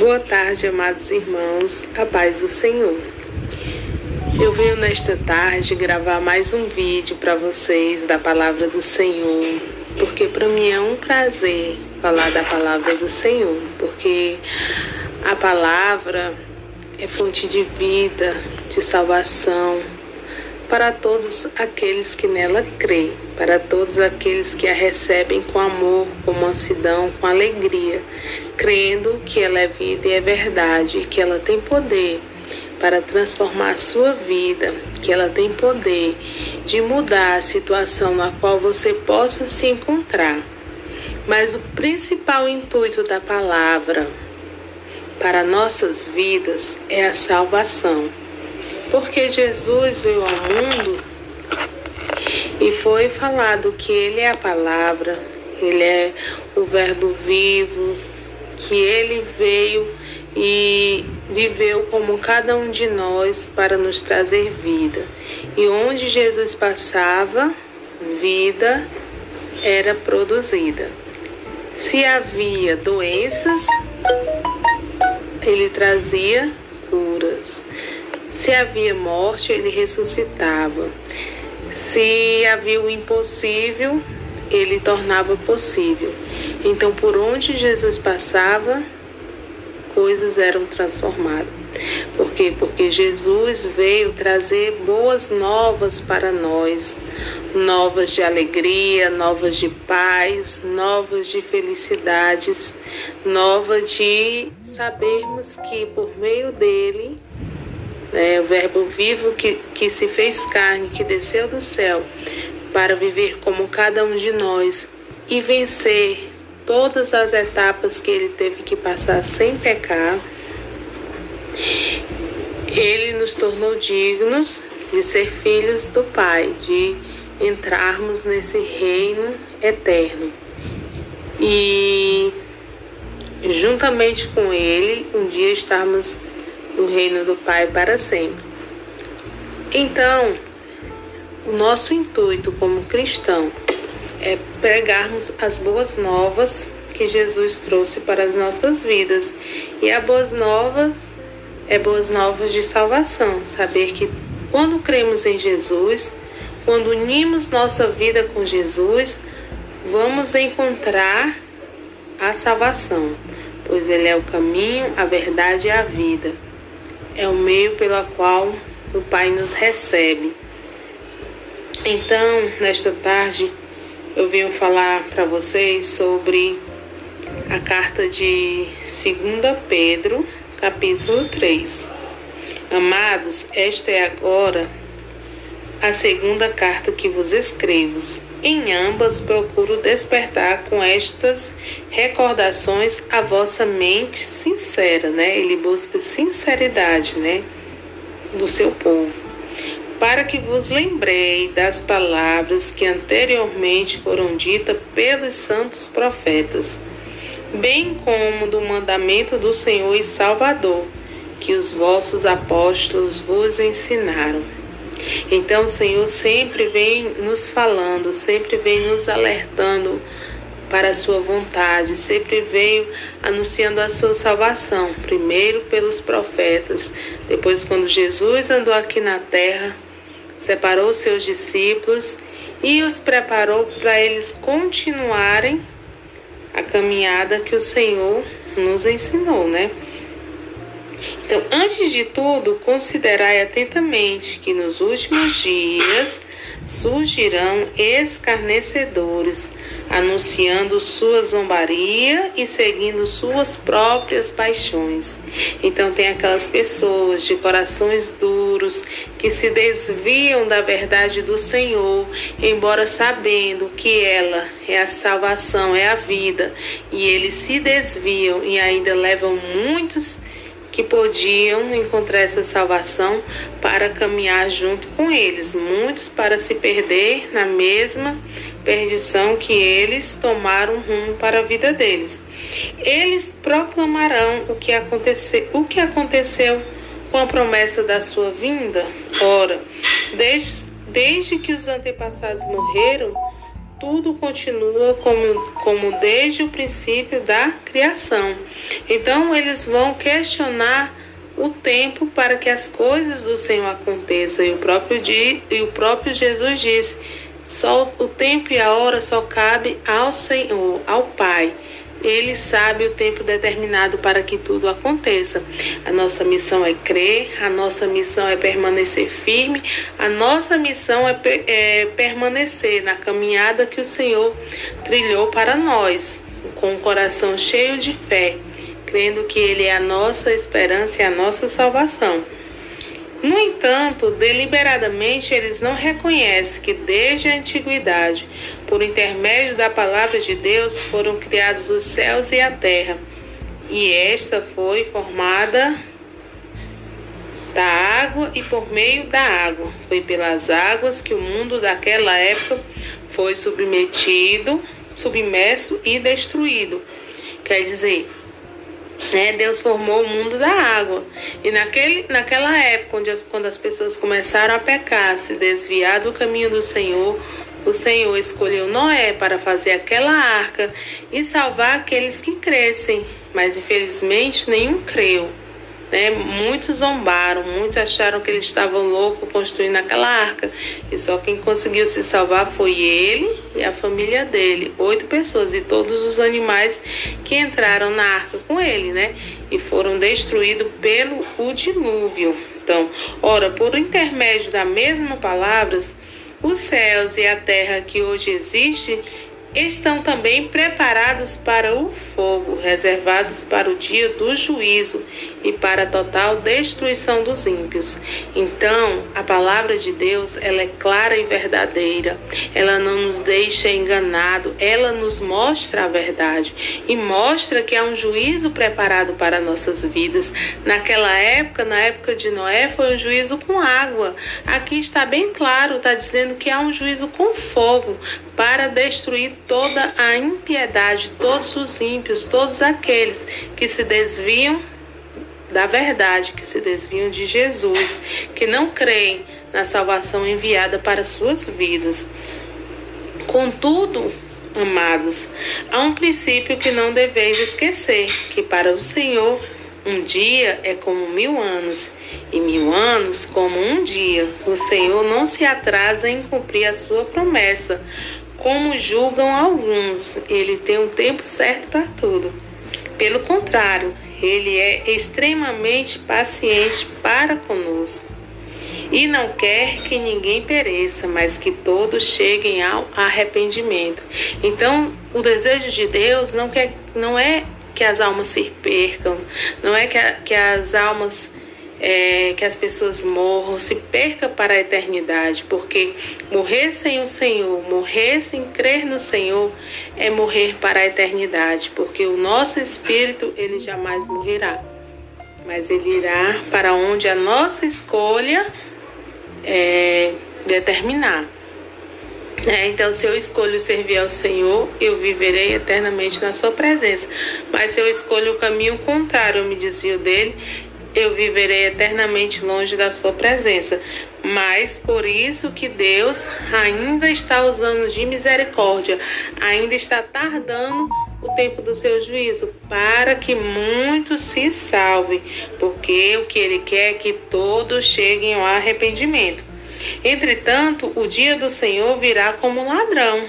Boa tarde, amados irmãos, a paz do Senhor. Eu venho nesta tarde gravar mais um vídeo para vocês da palavra do Senhor, porque para mim é um prazer falar da palavra do Senhor, porque a palavra é fonte de vida, de salvação para todos aqueles que nela creem, para todos aqueles que a recebem com amor, com mansidão, com alegria, crendo que ela é vida e é verdade, que ela tem poder para transformar a sua vida, que ela tem poder de mudar a situação na qual você possa se encontrar. Mas o principal intuito da palavra para nossas vidas é a salvação. Porque Jesus veio ao mundo e foi falado que Ele é a palavra, Ele é o Verbo vivo, que Ele veio e viveu como cada um de nós para nos trazer vida. E onde Jesus passava, vida era produzida. Se havia doenças, ele trazia curas. Se havia morte, ele ressuscitava. Se havia o impossível, ele tornava possível. Então, por onde Jesus passava, coisas eram transformadas. Por quê? Porque Jesus veio trazer boas novas para nós, novas de alegria, novas de paz, novas de felicidades, novas de sabermos que por meio dele, né, o Verbo vivo que, que se fez carne, que desceu do céu, para viver como cada um de nós e vencer todas as etapas que ele teve que passar sem pecar, ele nos tornou dignos de ser filhos do Pai, de entrarmos nesse reino eterno. E juntamente com ele, um dia estarmos no reino do Pai para sempre. Então, o nosso intuito como cristão pregarmos as boas novas que Jesus trouxe para as nossas vidas. E a boas novas é boas novas de salvação, saber que quando cremos em Jesus, quando unimos nossa vida com Jesus, vamos encontrar a salvação, pois ele é o caminho, a verdade e a vida. É o meio pela qual o Pai nos recebe. Então, nesta tarde, eu venho falar para vocês sobre a carta de 2 Pedro, capítulo 3. Amados, esta é agora a segunda carta que vos escrevo. Em ambas procuro despertar com estas recordações a vossa mente sincera, né? Ele busca sinceridade, né? Do seu povo para que vos lembrei das palavras que anteriormente foram ditas pelos santos profetas, bem como do mandamento do Senhor e Salvador, que os vossos apóstolos vos ensinaram. Então o Senhor sempre vem nos falando, sempre vem nos alertando para a sua vontade, sempre veio anunciando a sua salvação, primeiro pelos profetas, depois quando Jesus andou aqui na terra, separou seus discípulos e os preparou para eles continuarem a caminhada que o Senhor nos ensinou, né? Então, antes de tudo, considerai atentamente que nos últimos dias surgirão escarnecedores, anunciando sua zombaria e seguindo suas próprias paixões. Então tem aquelas pessoas de corações duros que se desviam da verdade do Senhor, embora sabendo que ela é a salvação, é a vida, e eles se desviam e ainda levam muitos que podiam encontrar essa salvação para caminhar junto com eles, muitos para se perder na mesma perdição que eles tomaram rumo para a vida deles. Eles proclamarão o que, aconteceu, o que aconteceu com a promessa da sua vinda. Ora, desde, desde que os antepassados morreram, tudo continua como, como desde o princípio da criação. Então eles vão questionar o tempo para que as coisas do Senhor aconteçam. E o próprio, e o próprio Jesus disse: só o tempo e a hora só cabe ao Senhor, ao Pai. Ele sabe o tempo determinado para que tudo aconteça. A nossa missão é crer, a nossa missão é permanecer firme, a nossa missão é, é permanecer na caminhada que o Senhor trilhou para nós, com o coração cheio de fé, crendo que Ele é a nossa esperança e a nossa salvação. No entanto, deliberadamente eles não reconhecem que desde a antiguidade, por intermédio da palavra de Deus, foram criados os céus e a terra, e esta foi formada da água e por meio da água. Foi pelas águas que o mundo daquela época foi submetido, submerso e destruído. Quer dizer, né? Deus formou o mundo da água. E naquele, naquela época, onde as, quando as pessoas começaram a pecar, se desviar do caminho do Senhor, o Senhor escolheu Noé para fazer aquela arca e salvar aqueles que crescem. Mas infelizmente nenhum creu. Né? Muitos zombaram, muitos acharam que eles estavam loucos construindo aquela arca. E só quem conseguiu se salvar foi ele e a família dele. Oito pessoas e todos os animais que entraram na arca com ele, né? E foram destruídos pelo o dilúvio. Então, ora, por intermédio da mesma palavras, os céus e a terra que hoje existe estão também preparados para o fogo, reservados para o dia do juízo e para a total destruição dos ímpios. Então, a palavra de Deus, ela é clara e verdadeira. Ela não nos deixa enganado, ela nos mostra a verdade e mostra que há um juízo preparado para nossas vidas. Naquela época, na época de Noé, foi um juízo com água. Aqui está bem claro, está dizendo que há um juízo com fogo para destruir toda a impiedade, todos os ímpios, todos aqueles que se desviam da verdade, que se desviam de Jesus, que não creem na salvação enviada para suas vidas. Contudo, amados, há um princípio que não deveis esquecer: que para o Senhor um dia é como mil anos, e mil anos como um dia. O Senhor não se atrasa em cumprir a sua promessa, como julgam alguns. Ele tem um tempo certo para tudo. Pelo contrário, ele é extremamente paciente para conosco e não quer que ninguém pereça, mas que todos cheguem ao arrependimento. Então, o desejo de Deus não, quer, não é que as almas se percam, não é que, a, que as almas é, que as pessoas morram, se perca para a eternidade, porque morrer sem o Senhor, morrer sem crer no Senhor, é morrer para a eternidade, porque o nosso espírito ele jamais morrerá, mas ele irá para onde a nossa escolha é, determinar. É, então, se eu escolho servir ao Senhor, eu viverei eternamente na Sua presença. Mas se eu escolho o caminho contrário, eu me desvio dele, eu viverei eternamente longe da sua presença. Mas por isso que Deus ainda está usando de misericórdia, ainda está tardando o tempo do seu juízo, para que muitos se salvem, porque o que ele quer é que todos cheguem ao arrependimento. Entretanto, o dia do Senhor virá como ladrão,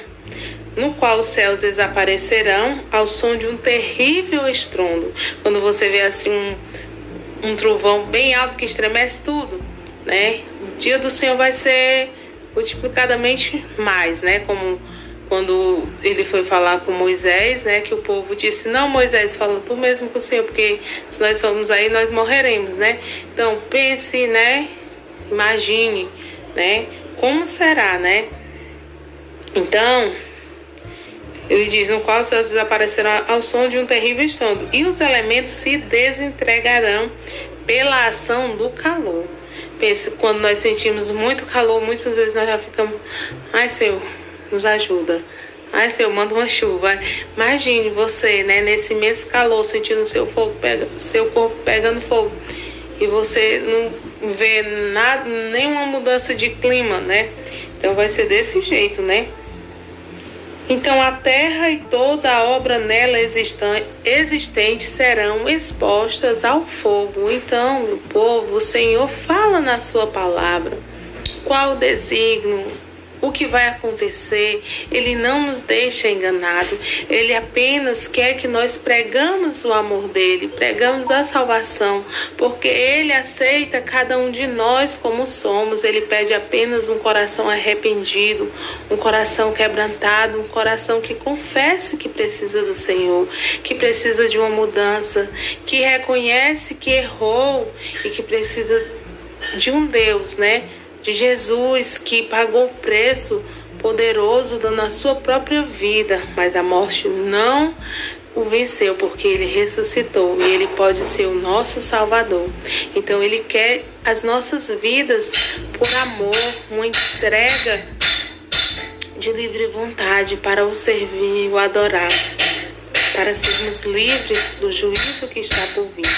no qual os céus desaparecerão ao som de um terrível estrondo. Quando você vê assim um um trovão bem alto que estremece tudo, né? O dia do Senhor vai ser multiplicadamente mais, né? Como quando ele foi falar com Moisés, né? Que o povo disse: Não, Moisés, fala tu mesmo com o Senhor, porque se nós formos aí, nós morreremos, né? Então pense, né? Imagine, né? Como será, né? Então, ele diz: No qual os céus desaparecerão ao som de um terrível estrondo, e os elementos se desentregarão pela ação do calor. Pense, quando nós sentimos muito calor, muitas vezes nós já ficamos, ai Senhor, nos ajuda. Ai, Senhor, manda uma chuva. Imagine você, né, nesse imenso calor, sentindo seu fogo, pega, seu corpo pegando fogo. E você não vê nada, nenhuma mudança de clima, né? Então vai ser desse jeito, né? Então a terra e toda a obra nela existente serão expostas ao fogo. Então, meu povo, o Senhor fala na sua palavra qual o desígnio, o que vai acontecer, ele não nos deixa enganado, ele apenas quer que nós pregamos o amor dele, pregamos a salvação, porque ele aceita cada um de nós como somos, ele pede apenas um coração arrependido, um coração quebrantado, um coração que confesse que precisa do Senhor, que precisa de uma mudança, que reconhece que errou e que precisa de um Deus, né? De Jesus que pagou o preço poderoso dando a sua própria vida, mas a morte não o venceu porque ele ressuscitou e ele pode ser o nosso Salvador. Então ele quer as nossas vidas por amor, uma entrega de livre vontade para o servir e o adorar, para sermos livres do juízo que está por vir.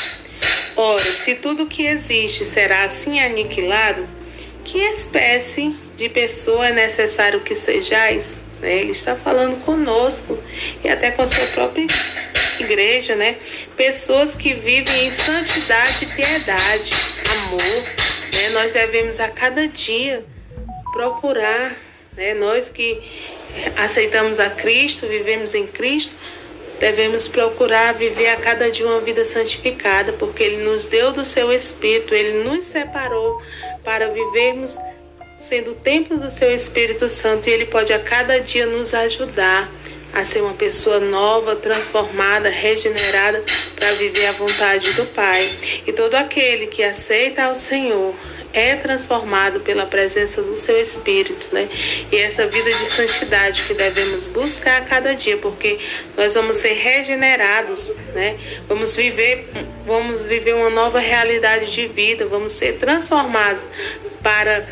Ora, se tudo que existe será assim aniquilado, que espécie de pessoa é necessário que sejais? Né? Ele está falando conosco e até com a sua própria igreja, né? Pessoas que vivem em santidade, piedade, amor. Né? Nós devemos a cada dia procurar, né? Nós que aceitamos a Cristo, vivemos em Cristo, devemos procurar viver a cada dia uma vida santificada, porque Ele nos deu do seu Espírito, Ele nos separou para vivermos sendo templo do seu Espírito Santo e ele pode a cada dia nos ajudar a ser uma pessoa nova, transformada, regenerada para viver a vontade do Pai. E todo aquele que aceita ao Senhor é transformado pela presença do seu Espírito, né? E essa vida de santidade que devemos buscar a cada dia, porque nós vamos ser regenerados, né? Vamos viver, vamos viver uma nova realidade de vida, vamos ser transformados para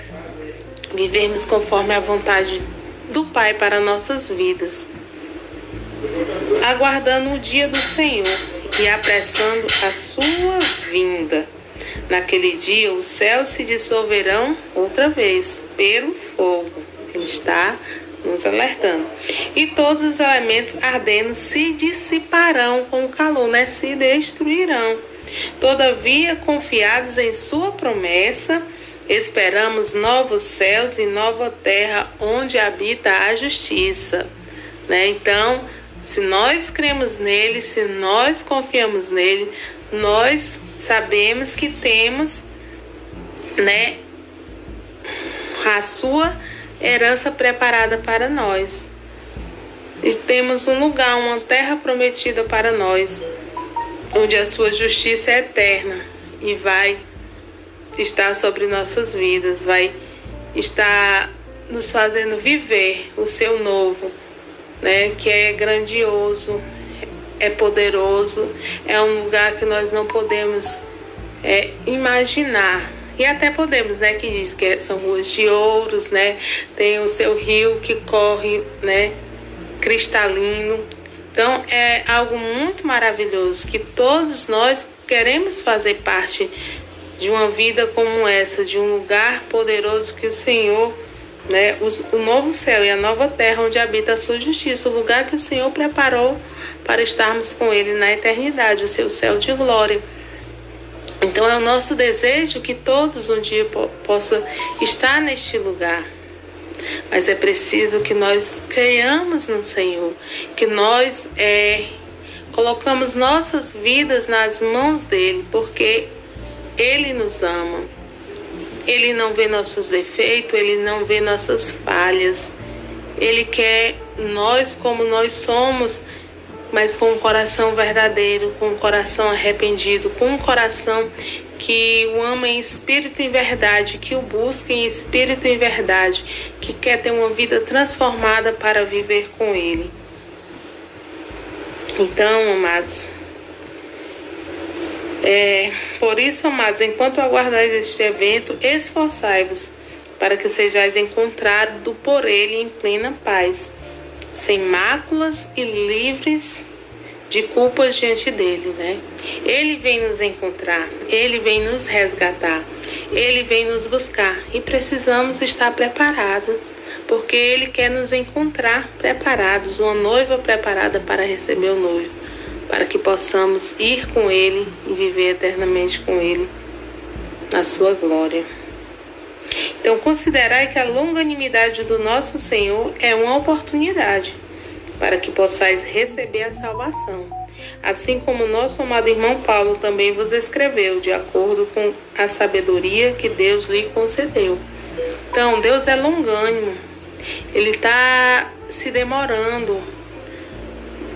vivermos conforme a vontade do Pai para nossas vidas. Aguardando o dia do Senhor e apressando a sua vinda. Naquele dia os céus se dissolverão outra vez pelo fogo. Ele está nos alertando. E todos os elementos ardendo se dissiparão com o calor, né? Se destruirão. Todavia, confiados em sua promessa, esperamos novos céus e nova terra onde habita a justiça, né? Então, se nós cremos nele, se nós confiamos nele, nós sabemos que temos, né, a sua herança preparada para nós. E temos um lugar, uma terra prometida para nós, onde a sua justiça é eterna e vai estar sobre nossas vidas, vai estar nos fazendo viver o seu novo, né, que é grandioso, é poderoso, é um lugar que nós não podemos é, imaginar. E até podemos, né? Que diz que são ruas de ouros, né? Tem o seu rio que corre, né? Cristalino. Então é algo muito maravilhoso que todos nós queremos fazer parte de uma vida como essa, de um lugar poderoso que o Senhor, né, o, novo céu e a nova terra onde habita a sua justiça, o lugar que o Senhor preparou para estarmos com Ele na eternidade, o seu céu de glória. Então é o nosso desejo que todos um dia po possam estar neste lugar. Mas é preciso que nós creiamos no Senhor, que nós é, colocamos nossas vidas nas mãos dele, porque ele nos ama. Ele não vê nossos defeitos, ele não vê nossas falhas. Ele quer nós como nós somos mas com um coração verdadeiro, com um coração arrependido, com um coração que o ama em espírito e verdade, que o busca em espírito e verdade, que quer ter uma vida transformada para viver com Ele. Então, amados, é, por isso, amados, enquanto aguardais este evento, esforçai-vos para que sejais encontrados por Ele em plena paz sem máculas e livres de culpas diante dele, né? Ele vem nos encontrar, ele vem nos resgatar, ele vem nos buscar e precisamos estar preparados porque Ele quer nos encontrar preparados, uma noiva preparada para receber o noivo, para que possamos ir com Ele e viver eternamente com Ele na Sua glória. Então, considerai que a longanimidade do nosso Senhor é uma oportunidade para que possais receber a salvação. Assim como nosso amado irmão Paulo também vos escreveu, de acordo com a sabedoria que Deus lhe concedeu. Então, Deus é longânimo, Ele está se demorando.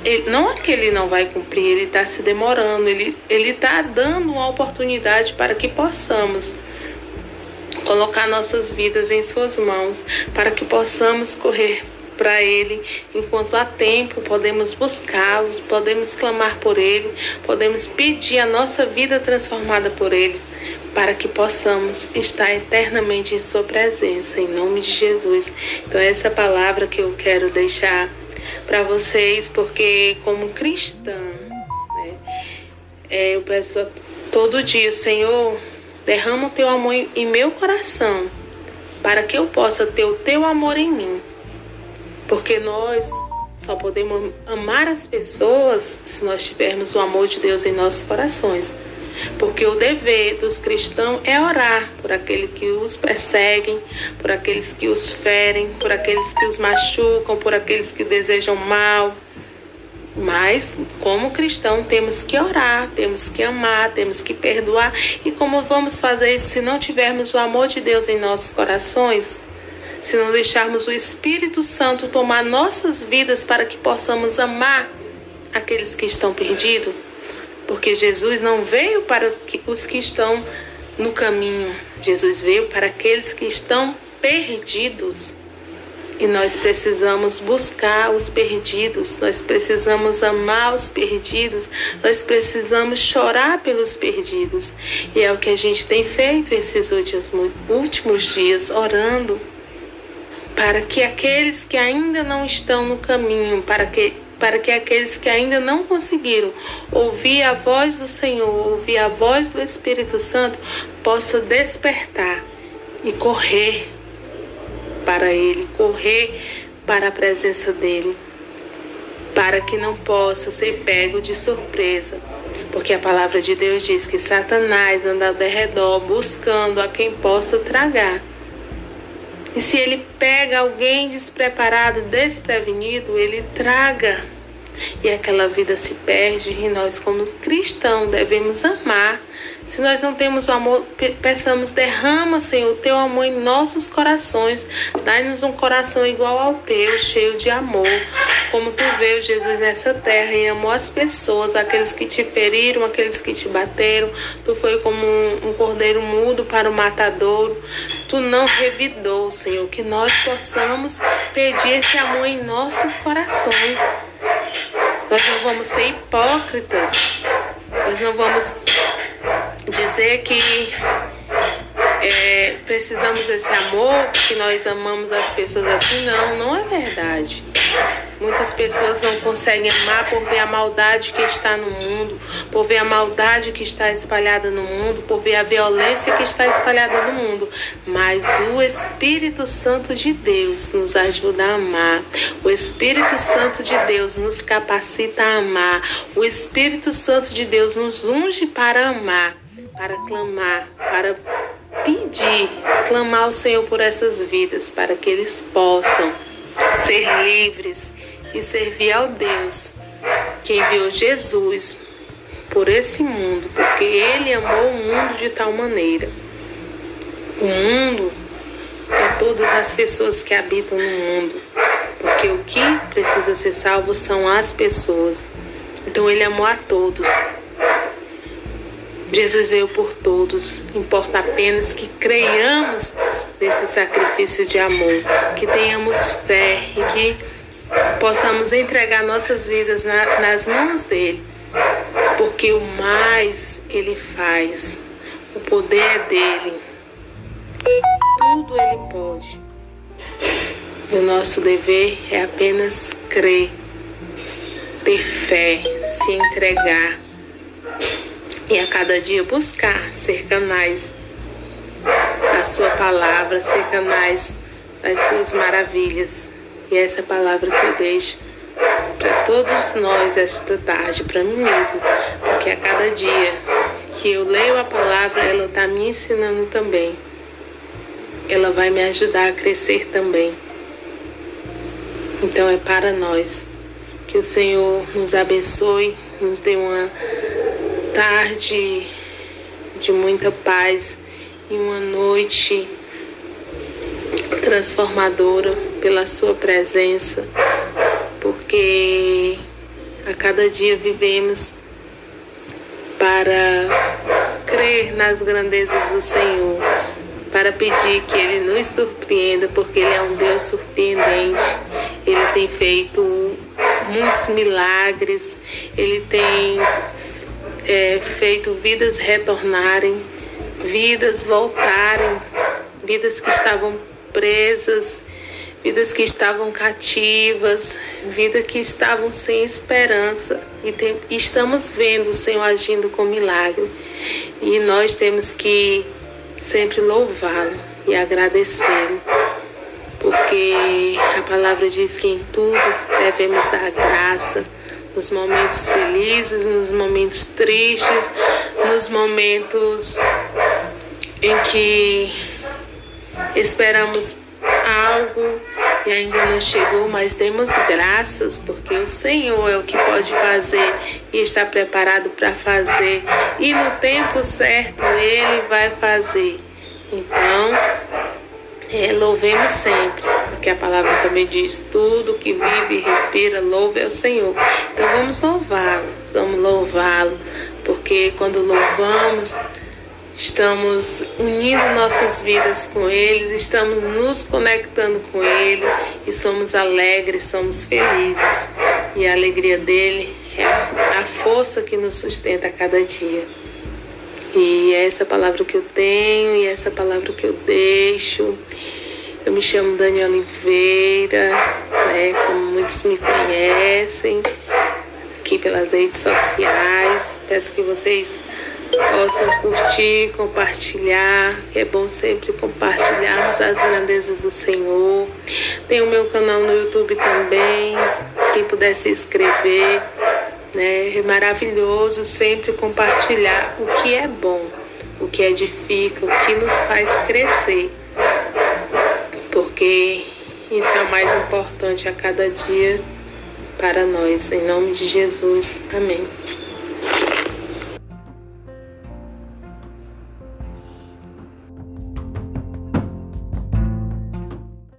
Ele, não é que Ele não vai cumprir, Ele está se demorando, Ele está dando uma oportunidade para que possamos colocar nossas vidas em Suas mãos, para que possamos correr para Ele enquanto há tempo, podemos buscá-lo, podemos clamar por Ele, podemos pedir a nossa vida transformada por Ele, para que possamos estar eternamente em Sua presença, em nome de Jesus. Então, essa palavra que eu quero deixar para vocês, porque como cristã, né, é, eu peço todo dia, Senhor, derrama o teu amor em meu coração, para que eu possa ter o teu amor em mim porque nós só podemos amar as pessoas se nós tivermos o amor de Deus em nossos corações. Porque o dever dos cristãos é orar por aqueles que os perseguem, por aqueles que os ferem, por aqueles que os machucam, por aqueles que desejam mal. Mas, como cristão, temos que orar, temos que amar, temos que perdoar. E como vamos fazer isso se não tivermos o amor de Deus em nossos corações? se não deixarmos o Espírito Santo tomar nossas vidas para que possamos amar aqueles que estão perdidos, porque Jesus não veio para os que estão no caminho, Jesus veio para aqueles que estão perdidos. E nós precisamos buscar os perdidos, nós precisamos amar os perdidos, nós precisamos chorar pelos perdidos. E é o que a gente tem feito esses últimos, dias, orando para que aqueles que ainda não estão no caminho, para que para que aqueles que ainda não conseguiram ouvir a voz do Senhor, ouvir a voz do Espírito Santo, possa despertar e correr para Ele, correr para a presença dEle, para que não possa ser pego de surpresa. Porque a palavra de Deus diz que Satanás anda ao derredor buscando a quem possa tragar. E se ele pega alguém despreparado, desprevenido, ele traga. E aquela vida se perde. E nós, como cristãos, devemos amar se nós não temos o amor, peçamos, derrama, Senhor, o teu amor em nossos corações. Dai-nos um coração igual ao teu, cheio de amor. Como tu veio, Jesus, nessa terra e amou as pessoas, aqueles que te feriram, aqueles que te bateram. Tu foi como um, um cordeiro mudo para o matadouro. Tu não revidou, Senhor, que nós possamos pedir esse amor em nossos corações. Nós não vamos ser hipócritas. Nós não vamos dizer que é, precisamos desse amor, que nós amamos as pessoas assim, não, não é verdade. Muitas pessoas não conseguem amar por ver a maldade que está no mundo, por ver a maldade que está espalhada no mundo, por ver a violência que está espalhada no mundo. Mas o Espírito Santo de Deus nos ajuda a amar. O Espírito Santo de Deus nos capacita a amar. O Espírito Santo de Deus nos unge para amar para clamar, para pedir, clamar ao Senhor por essas vidas, para que eles possam ser livres e servir ao Deus que enviou Jesus por esse mundo, porque Ele amou o mundo de tal maneira. O mundo é todas as pessoas que habitam no mundo, porque o que precisa ser salvo são as pessoas. Então Ele amou a todos. Jesus veio por todos, importa apenas que creiamos nesse sacrifício de amor, que tenhamos fé e que possamos entregar nossas vidas na, nas mãos dele, porque o mais ele faz, o poder é dele, tudo ele pode. E o nosso dever é apenas crer, ter fé, se entregar e a cada dia buscar ser canais da Sua palavra, ser canais das suas maravilhas. E essa é a palavra que eu deixo para todos nós esta tarde, para mim mesmo, porque a cada dia que eu leio a palavra, ela está me ensinando também. Ela vai me ajudar a crescer também. Então é para nós. Que o Senhor nos abençoe, nos dê uma tarde de muita paz e uma noite transformadora pela Sua presença, porque a cada dia vivemos para crer nas grandezas do Senhor, para pedir que Ele nos surpreenda, porque Ele é um Deus surpreendente. Ele tem feito muitos milagres, Ele tem é, feito vidas retornarem, vidas voltarem, vidas que estavam presas, vidas que estavam cativas, vidas que estavam sem esperança. E tem, estamos vendo o Senhor agindo com milagre. E nós temos que sempre louvá-lo e agradecê-lo. Porque a palavra diz que em tudo devemos dar graça nos momentos felizes, nos momentos tristes, nos momentos em que esperamos algo e ainda não chegou, mas demos graças porque o Senhor é o que pode fazer e está preparado para fazer e no tempo certo Ele vai fazer. Então, é, louvemos sempre, porque a palavra também diz: tudo que vive e respira, louve ao Senhor. Então vamos louvá-lo, vamos louvá-lo, porque quando louvamos, estamos unindo nossas vidas com Ele, estamos nos conectando com Ele e somos alegres, somos felizes. E a alegria dele é a força que nos sustenta a cada dia. E é essa palavra que eu tenho e é essa palavra que eu deixo. Eu me chamo Daniela Oliveira, né, como muitos me conhecem, aqui pelas redes sociais. Peço que vocês possam curtir, compartilhar. É bom sempre compartilharmos as grandezas do Senhor. Tem o meu canal no YouTube também. Quem puder se inscrever. Né? É maravilhoso sempre compartilhar o que é bom, o que edifica, o que nos faz crescer. Porque isso é o mais importante a cada dia para nós. Em nome de Jesus. Amém.